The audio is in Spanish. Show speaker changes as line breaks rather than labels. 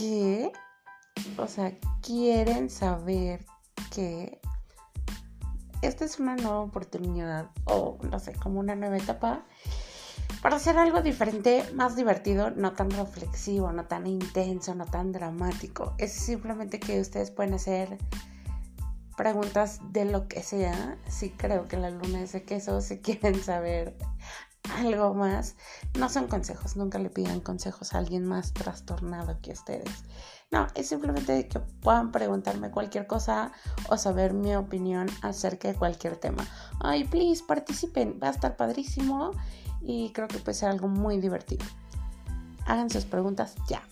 que, o sea, quieren saber que esta es una nueva oportunidad o no sé, como una nueva etapa para hacer algo diferente, más divertido, no tan reflexivo, no tan intenso, no tan dramático. Es simplemente que ustedes pueden hacer preguntas de lo que sea. Sí creo que la luna es de queso, si quieren saber algo más, no son consejos, nunca le pidan consejos a alguien más trastornado que ustedes. No, es simplemente que puedan preguntarme cualquier cosa o saber mi opinión acerca de cualquier tema. Ay, please, participen, va a estar padrísimo y creo que puede ser algo muy divertido. Hagan sus preguntas ya.